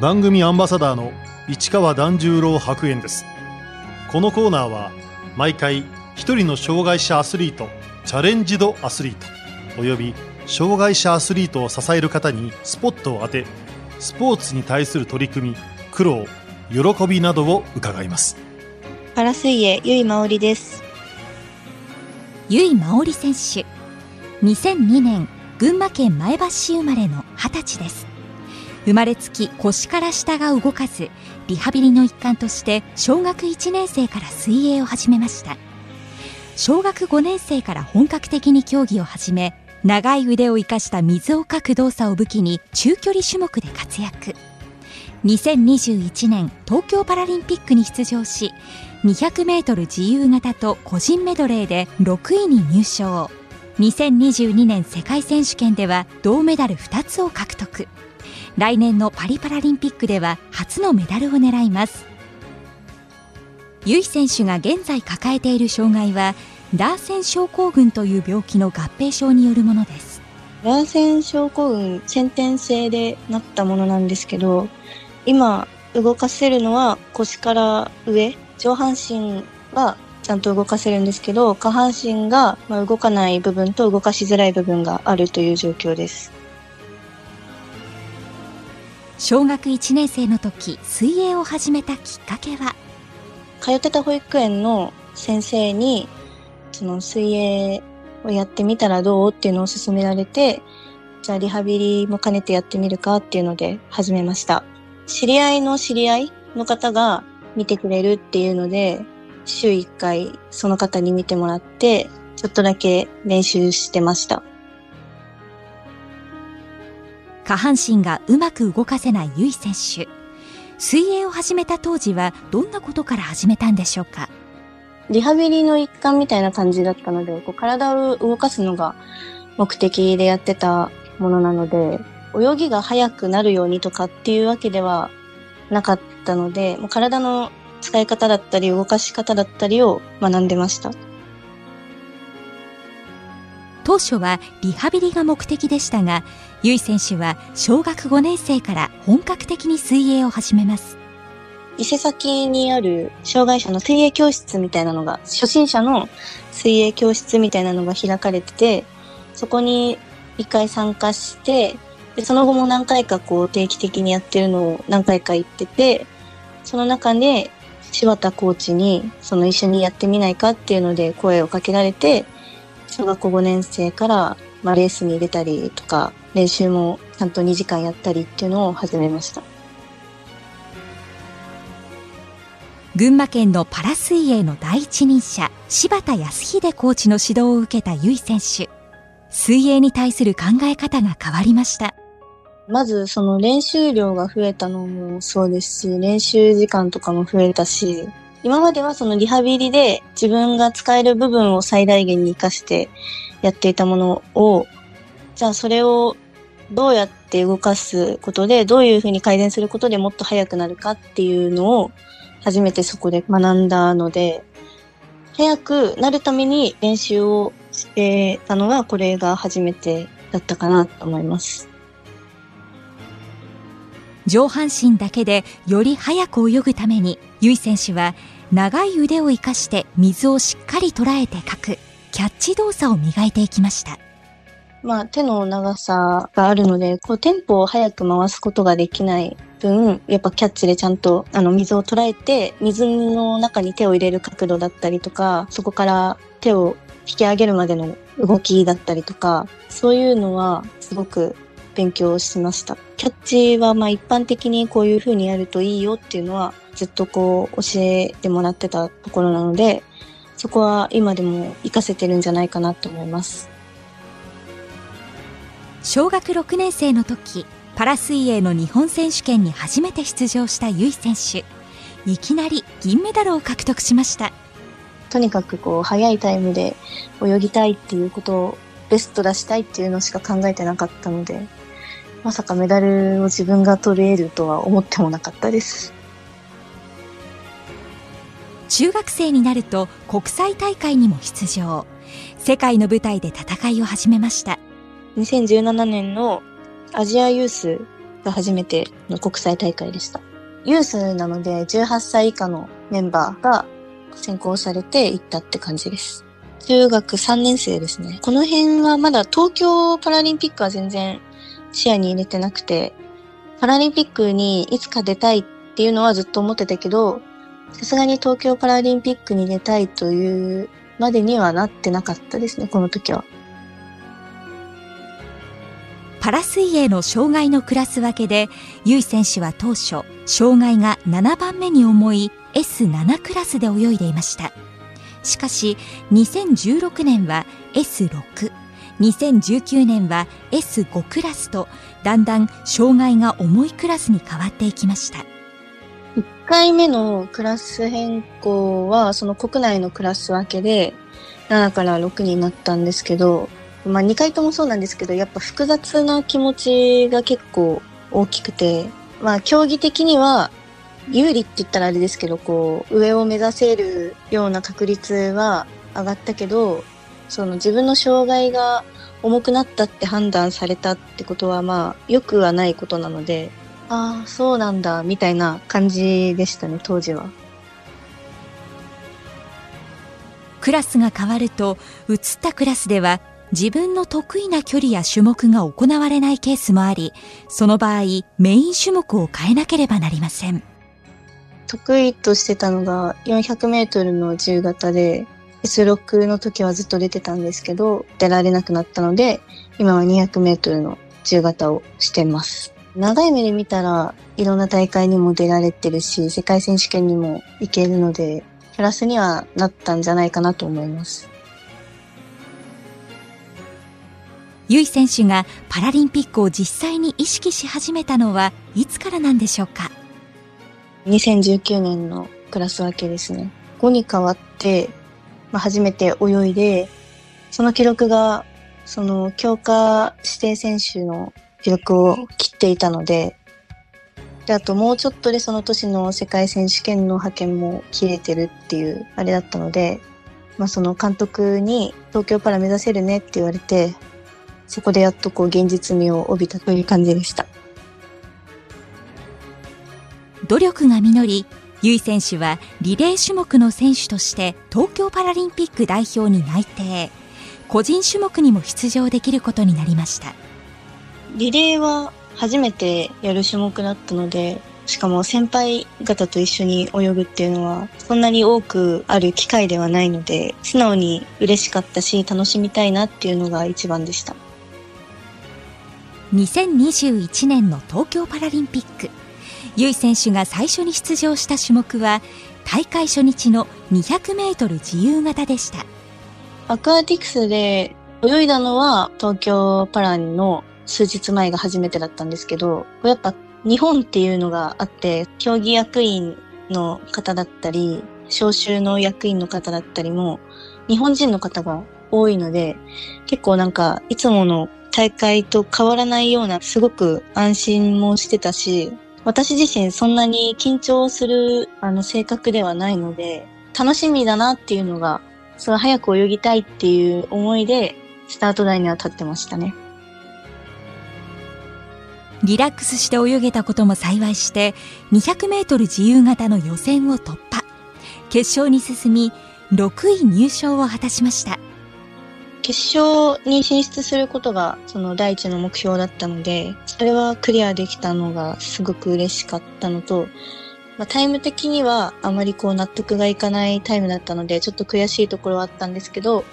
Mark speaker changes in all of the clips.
Speaker 1: 番組アンバサダーの市川團十郎白猿です。このコーナーは毎回一人の障害者アスリートチャレンジドアスリートおよび障害者アスリートを支える方にスポットを当てスポーツに対する取り組み苦労喜びなどを伺います。
Speaker 2: パラ水泳由井真織です。
Speaker 3: 由井真織選手。2002年群馬県前橋市生まれの20歳です生まれつき腰から下が動かずリハビリの一環として小学1年生から水泳を始めました。小学5年生から本格的に競技を始め長い腕を生かした水をかく動作を武器に中距離種目で活躍。2021年東京パラリンピックに出場し 200m 自由形と個人メドレーで6位に入賞。2022年世界選手権では銅メダル2つを獲得。来年のパリパラリンピックでは初のメダルを狙います。由井選手が現在抱えている障害はラーセン症候群という病気の合併症によるものです。
Speaker 2: ラーセン症候群先天性でなったものなんですけど今動かせるのは腰から上上半身はちゃんと動かせるんですけど下半身が動かない部分と動かしづらい部分があるという状況です。
Speaker 3: 小学1年生の時水泳を始めたきっかけは？
Speaker 2: 通ってた保育園の先生にその水泳をやってみたらどうっていうのを勧められてじゃあリハビリも兼ねてやってみるかっていうので始めました。知り合いの知り合いの方が見てくれるっていうので週1回その方に見てもらってちょっとだけ練習してました。
Speaker 3: 下半身がうまく動かせない由井選手。水泳を始めた当時はどんなことから始めたんでしょうか？
Speaker 2: リハビリの一環みたいな感じだったのでこう体を動かすのが目的でやってたものなので泳ぎが速くなるようにとかっていうわけではなかったのでもう体の使い方だったり動かし方だったりを学んでました。
Speaker 3: 当初はリハビリが目的でしたが由井選手は小学5年生から本格的に水泳を始めます。
Speaker 2: 伊勢崎にある障害者の水泳教室みたいなのが初心者の水泳教室みたいなのが開かれててそこに一回参加してでその後も何回かこう定期的にやってるのを何回か行っててその中で柴田コーチにその一緒にやってみないかっていうので声をかけられて小学校5年生から、まあ、レースに出たりとか練習もちゃんと2時間やったりっていうのを始めました。
Speaker 3: 群馬県のパラ水泳の第一人者柴田康秀コーチの指導を受けた由井選手。水泳に対する考え方が変わりました。
Speaker 2: まずその練習量が増えたのもそうですし練習時間とかも増えたし今まではそのリハビリで自分が使える部分を最大限に活かしてやっていたものをじゃあそれをどうやって動かすことでどういうふうに改善することでもっと速くなるかっていうのを初めてそこで学んだので速くなるために練習をしてたのはこれが初めてだったかなと思います。
Speaker 3: 上半身だけでより速く泳ぐために由井選手は長い腕を生かして水をしっかり捉えてかくキャッチ動作を磨いていきました
Speaker 2: まあ手の長さがあるのでこうテンポを速く回すことができない分やっぱキャッチでちゃんとあの水を捉えて水の中に手を入れる角度だったりとかそこから手を引き上げるまでの動きだったりとかそういうのはすごく勉強しました。キャッチはまあ一般的にこういう風にやるといいよっていうのはずっとこう教えてもらってたところなのでそこは今でも活かせてるんじゃないかなと思います。
Speaker 3: 小学6年生の時パラ水泳の日本選手権に初めて出場した由井選手。いきなり銀メダルを獲得しました。
Speaker 2: とにかくこう速いタイムで泳ぎたいっていうことをベスト出したいっていうのしか考えてなかったのでまさかメダルを自分が取れるとは思ってもなかったです
Speaker 3: 中学生になると国際大会にも出場世界の舞台で戦いを始めました
Speaker 2: 2017年のアジアユースが初めての国際大会でした。ユースなので18歳以下のメンバーが選考されて行ったって感じです。中学3年生ですね。この辺はまだ東京パラリンピックは全然視野に入れてなくて、パラリンピックにいつか出たいっていうのはずっと思ってたけど、さすがに東京パラリンピックに出たいというまでにはなってなかったですね、この時は。
Speaker 3: パラ水泳の障害のクラス分けで、由井選手は当初、障害が7番目に重い S7 クラスで泳いでいました。しかし、2016年は S6、2019年は S5 クラスと、だんだん障害が重いクラスに変わっていきました。
Speaker 2: 1回目のクラス変更は、その国内のクラス分けで、7から6になったんですけど、まあ2回ともそうなんですけど、やっぱ複雑な気持ちが結構大きくて、まあ競技的には有利って言ったらあれですけど、こう、上を目指せるような確率は上がったけど、その自分の障害が重くなったって判断されたってことはまあ良くはないことなので、ああ、そうなんだ、みたいな感じでしたね、当時は。
Speaker 3: クラスが変わると、移ったクラスでは、自分の得意な距離や種目が行われないケースもあり、その場合、メイン種目を変えなければなりません。
Speaker 2: 得意としてたのが400メートルの自由形で、S6 の時はずっと出てたんですけど、出られなくなったので、今は200メートルの自由形をしてます。長い目で見たらいろんな大会にも出られてるし、世界選手権にも行けるので、プラスにはなったんじゃないかなと思います。
Speaker 3: 由井選手がパラリンピックを実際に意識し始めたのはいつからなんでしょうか
Speaker 2: ？2019年のクラス分けですね。5に変わって、まあ、初めて泳いで、その記録が、その強化指定選手の記録を切っていたので、で、あともうちょっとでその年の世界選手権の派遣も切れてるっていうあれだったので、まあその監督に東京パラ目指せるねって言われて、そこでやっとこう現実味を帯びたという感じでした。
Speaker 3: 努力が実り、由井選手はリレー種目の選手として東京パラリンピック代表に内定。個人種目にも出場できることになりました。
Speaker 2: リレーは初めてやる種目だったので、しかも先輩方と一緒に泳ぐっていうのは、そんなに多くある機会ではないので、素直に嬉しかったし、楽しみたいなっていうのが一番でした。
Speaker 3: 2021年の東京パラリンピック。由井選手が最初に出場した種目は、大会初日の200メートル自由形でした。
Speaker 2: アクアティクスで泳いだのは東京パラの数日前が初めてだったんですけど、やっぱ日本っていうのがあって、競技役員の方だったり、招集の役員の方だったりも、日本人の方が多いので、結構なんかいつもの大会と変わらないような、すごく安心もしてたし、私自身そんなに緊張するあの性格ではないので、楽しみだなっていうのがそれ早く泳ぎたいっていう思いで、スタート台には立ってましたね。
Speaker 3: リラックスして泳げたことも幸いして、200メートル自由形の予選を突破。決勝に進み、6位入賞を果たしました。
Speaker 2: 決勝に進出することがその第一の目標だったので、それはクリアできたのがすごく嬉しかったのと、まあ、タイム的にはあまりこう納得がいかないタイムだったので、ちょっと悔しいところはあったんですけど、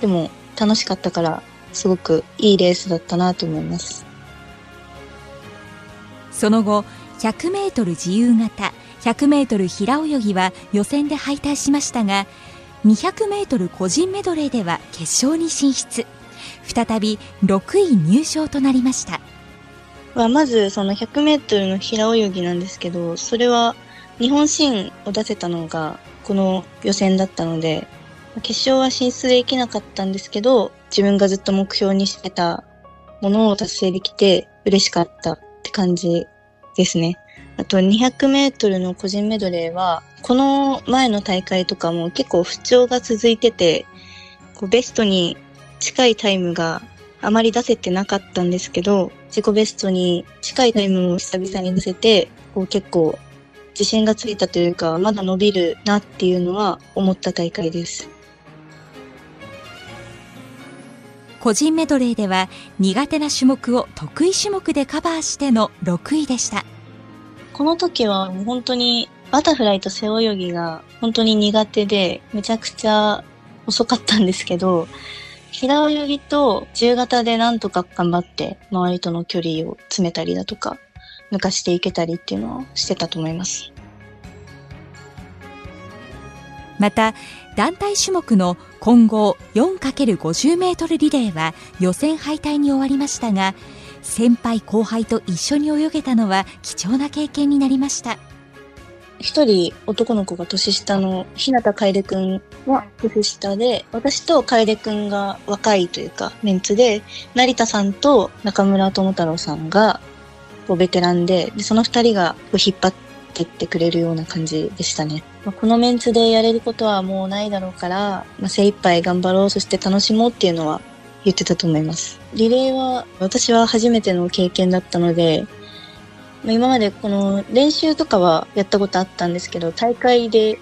Speaker 2: でも楽しかったから、すごくいいレースだったなと思います。
Speaker 3: その後、100メートル自由形、100メートル平泳ぎは予選で敗退しましたが、200メートル個人メドレーでは決勝に進出。再び6位入賞となりました。
Speaker 2: はまずその100メートルの平泳ぎなんですけど、それは日本新を出せたのがこの予選だったので、決勝は進出できなかったんですけど、自分がずっと目標にしてたものを達成できて嬉しかったって感じですね。あと200メートルの個人メドレーは、この前の大会とかも結構不調が続いてて、こうベストに近いタイムがあまり出せてなかったんですけど、自己ベストに近いタイムを久々に乗せて、こう結構自信がついたというか、まだ伸びるなっていうのは思った大会です。
Speaker 3: 個人メドレーでは苦手な種目を得意種目でカバーしての6位でした。
Speaker 2: この時は本当にバタフライと背泳ぎが本当に苦手でめちゃくちゃ遅かったんですけど、平泳ぎと自由形でなんとか頑張って周りとの距離を詰めたりだとか、抜かしていけたりっていうのをしてたと思います。
Speaker 3: また、団体種目の混合 4×50 メートルリレーは予選敗退に終わりましたが、先輩後輩と一緒に泳げたのは貴重な経験になりました。
Speaker 2: 一人男の子が年下の日向楓くんは年下で、私と楓くんが若いというかメンツで、成田さんと中村智太郎さんがベテランで、でその二人が引っ張ってってくれるような感じでしたね。まあ、このメンツでやれることはもうないだろうから、まあ、精一杯頑張ろう、そして楽しもうっていうのは言ってたと思います。リレーは私は初めての経験だったので、ま今までこの練習とかはやったことあったんですけど、大会で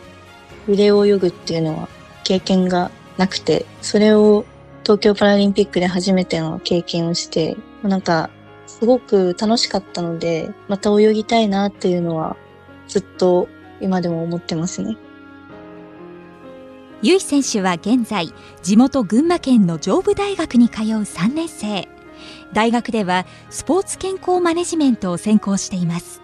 Speaker 2: リレーを泳ぐっていうのは経験がなくて、それを東京パラリンピックで初めての経験をして、なんかすごく楽しかったので、また泳ぎたいなっていうのはずっと今でも思ってますね。
Speaker 3: 由衣選手は現在、地元群馬県の上武大学に通う3年生。大学ではスポーツ健康マネジメントを専攻しています。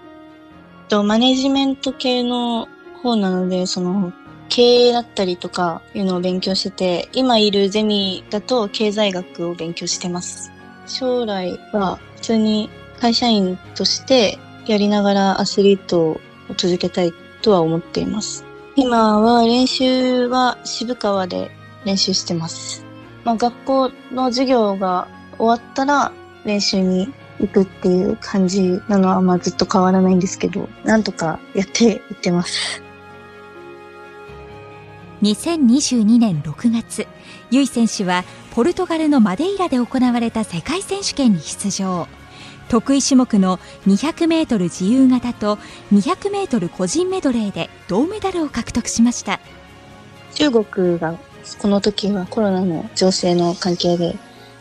Speaker 2: とマネジメント系の方なので、その経営だったりとかいうのを勉強してて、今いるゼミだと経済学を勉強してます。将来は普通に会社員としてやりながらアスリートを続けたいとは思っています。今は練習は渋川で練習してます。まあ、学校の授業が終わったら練習に行くっていう感じなのはまあずっと変わらないんですけど、なんとかやっていってます。
Speaker 3: 2022年6月、ユイ選手はポルトガルのマデイラで行われた世界選手権に出場。得意種目の200メートル自由形と200メートル個人メドレーで銅メダルを獲得しました。
Speaker 2: 中国がこの時はコロナの情勢の関係で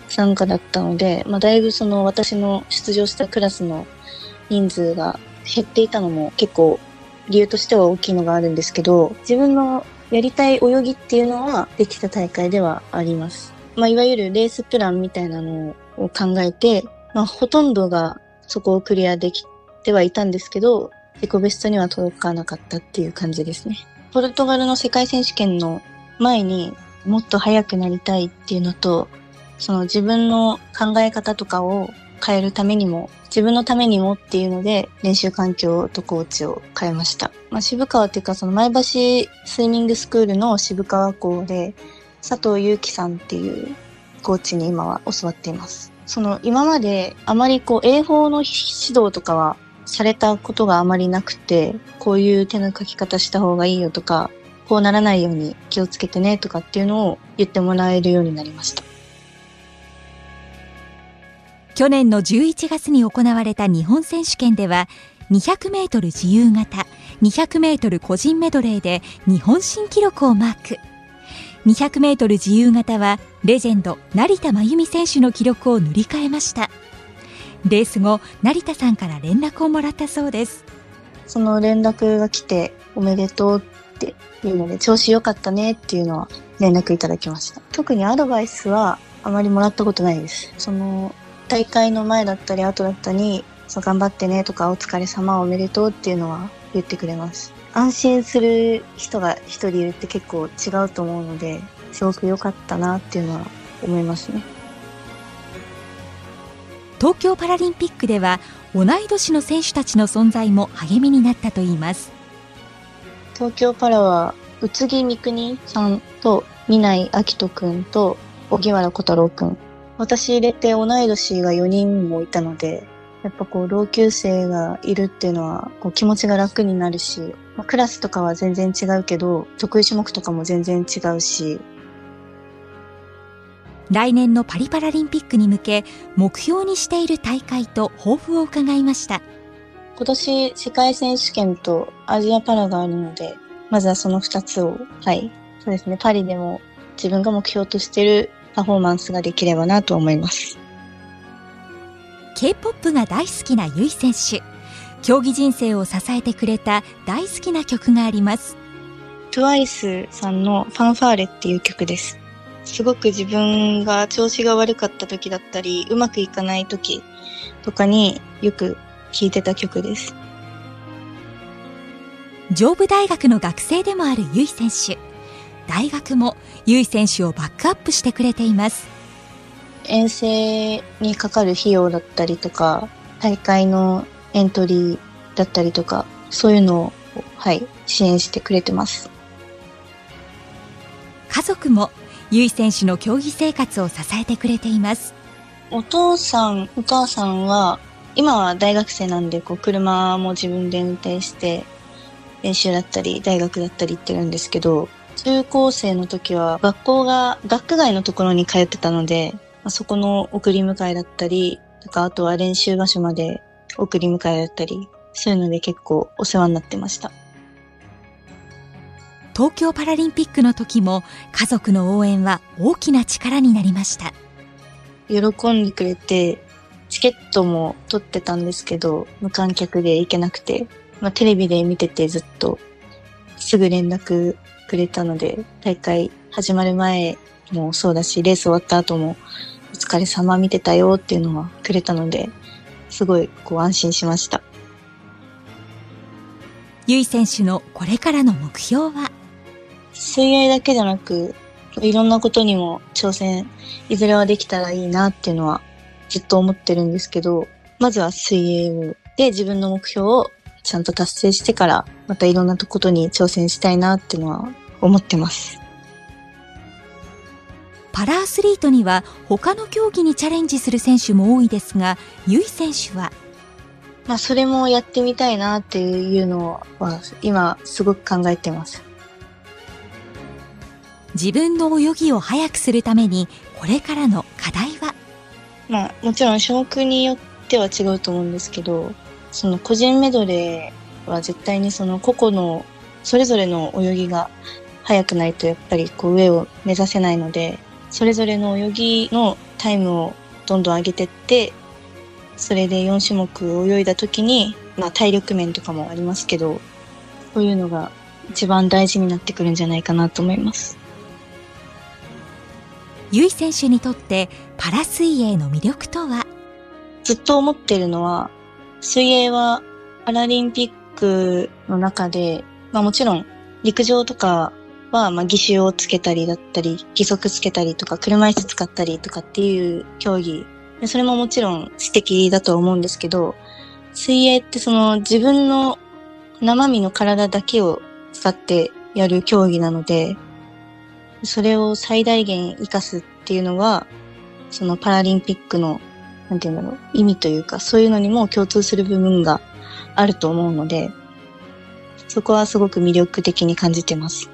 Speaker 2: 参加だったので、まあ、だいぶその私の出場したクラスの人数が減っていたのも結構理由としては大きいのがあるんですけど、自分のやりたい泳ぎっていうのはできた大会ではあります。まあ、いわゆるレースプランみたいなのを考えて、まあ、ほとんどがそこをクリアできてはいたんですけど、自己ベストには届かなかったっていう感じですね。ポルトガルの世界選手権の前にもっと速くなりたいっていうのと、その自分の考え方とかを変えるためにも、自分のためにもっていうので、練習環境とコーチを変えました。まあ、渋川っていうか、その前橋スイミングスクールの渋川校で、佐藤祐樹さんっていうコーチに今は教わっています。その今まであまりこう英語の指導とかはされたことがあまりなくて、こういう手の書き方した方がいいよとか、こうならないように気をつけてねとかっていうのを言ってもらえるようになりました。
Speaker 3: 去年の11月に行われた日本選手権では200メートル自由形、200メートル個人メドレーで日本新記録をマーク。200メートル自由形はレジェンド成田真由美選手の記録を塗り替えました。レース後、成田さんから連絡をもらったそうです。
Speaker 2: その連絡が来ておめでとうっていうので調子良かったねっていうのは連絡いただきました。特にアドバイスはあまりもらったことないです。その大会の前だったり後だったり、そう頑張ってねとかお疲れ様おめでとうっていうのは言ってくれます。安心する人が一人いるって結構違うと思うので、すごく良かったなっていうのは思いますね。
Speaker 3: 東京パラリンピックでは同い年の選手たちの存在も励みになったといいます。
Speaker 2: 東京パラは宇津木三国さんと南井明人くんと荻原小太郎くん私入れて同い年が4人もいたので、やっぱこう同級生がいるっていうのはこう気持ちが楽になるし、まあ、クラスとかは全然違うけど、得意種目とかも全然違うし、
Speaker 3: 来年のパリパラリンピックに向け目標にしている大会と抱負を伺いました
Speaker 2: 今年世界選手権とアジアパラがあるので、まずはその2つを、はい。そうですね、パリでも自分が目標としているパフォーマンスができればなと思います。
Speaker 3: K-POP が大好きな由衣選手競技人生を支えてくれた大好きな曲があります
Speaker 2: TWICE さんのファンファーレっていう曲です。すごく自分が調子が悪かった時だったり、うまくいかない時とかによく聴いてた曲です。
Speaker 3: 上武大学の学生でもある由衣選手大学も由衣選手をバックアップしてくれています
Speaker 2: 遠征にかかる費用だったりとか、大会のエントリーだったりとか、そういうのを、はい、支援してくれてます。
Speaker 3: 家族も由衣選手の競技生活を支えてくれています
Speaker 2: お父さん、お母さんは、今は大学生なんで、こう、車も自分で運転して、練習だったり、大学だったり行ってるんですけど、中高生の時は、学校が、学区外のところに通ってたので、まあそこの送り迎えだったり、とか、あとは練習場所まで送り迎えだったり、そういうので結構お世話になってました。
Speaker 3: 東京パラリンピックの時も家族の応援は大きな力になりました
Speaker 2: 喜んでくれて、チケットも取ってたんですけど、無観客で行けなくて、まあ、テレビで見ててずっとすぐ連絡くれたので、大会始まる前もそうだし、レース終わった後も、お疲れ様見てたよっていうのはくれたので、すごいこう安心しました。
Speaker 3: 由衣選手のこれからの目標は？
Speaker 2: 水泳だけじゃなく、いろんなことにも挑戦、いずれはできたらいいなっていうのはずっと思ってるんですけど、まずは水泳をで自分の目標をちゃんと達成してから、またいろんなことに挑戦したいなっていうのは思ってます。
Speaker 3: パラアスリートには他の競技にチャレンジする選手も多いですが由衣選手は？
Speaker 2: まあそれもやってみたいなっていうのは今すごく考えてます。
Speaker 3: 自分の泳ぎを速くするためにこれからの課題は？
Speaker 2: まあもちろん種目によっては違うと思うんですけど、その個人メドレーは絶対にその個々のそれぞれの泳ぎが速くないとやっぱりこう上を目指せないので、それぞれの泳ぎのタイムをどんどん上げてって、それで4種目泳いだ時に、まあ体力面とかもありますけど、そういうのが一番大事になってくるんじゃないかなと思います。
Speaker 3: 由衣選手にとってパラ水泳の魅力とは？
Speaker 2: ずっと思ってるのは、水泳はパラリンピックの中で、まあもちろん陸上とかは、まあ義手をつけたりだったり、義足つけたりとか、車椅子使ったりとかっていう競技。それももちろん素敵だと思うんですけど、水泳ってその自分の生身の体だけを使ってやる競技なので、それを最大限活かすっていうのが、そのパラリンピックのなんていうんだろう、意味というか、そういうのにも共通する部分があると思うので、そこはすごく魅力的に感じてます。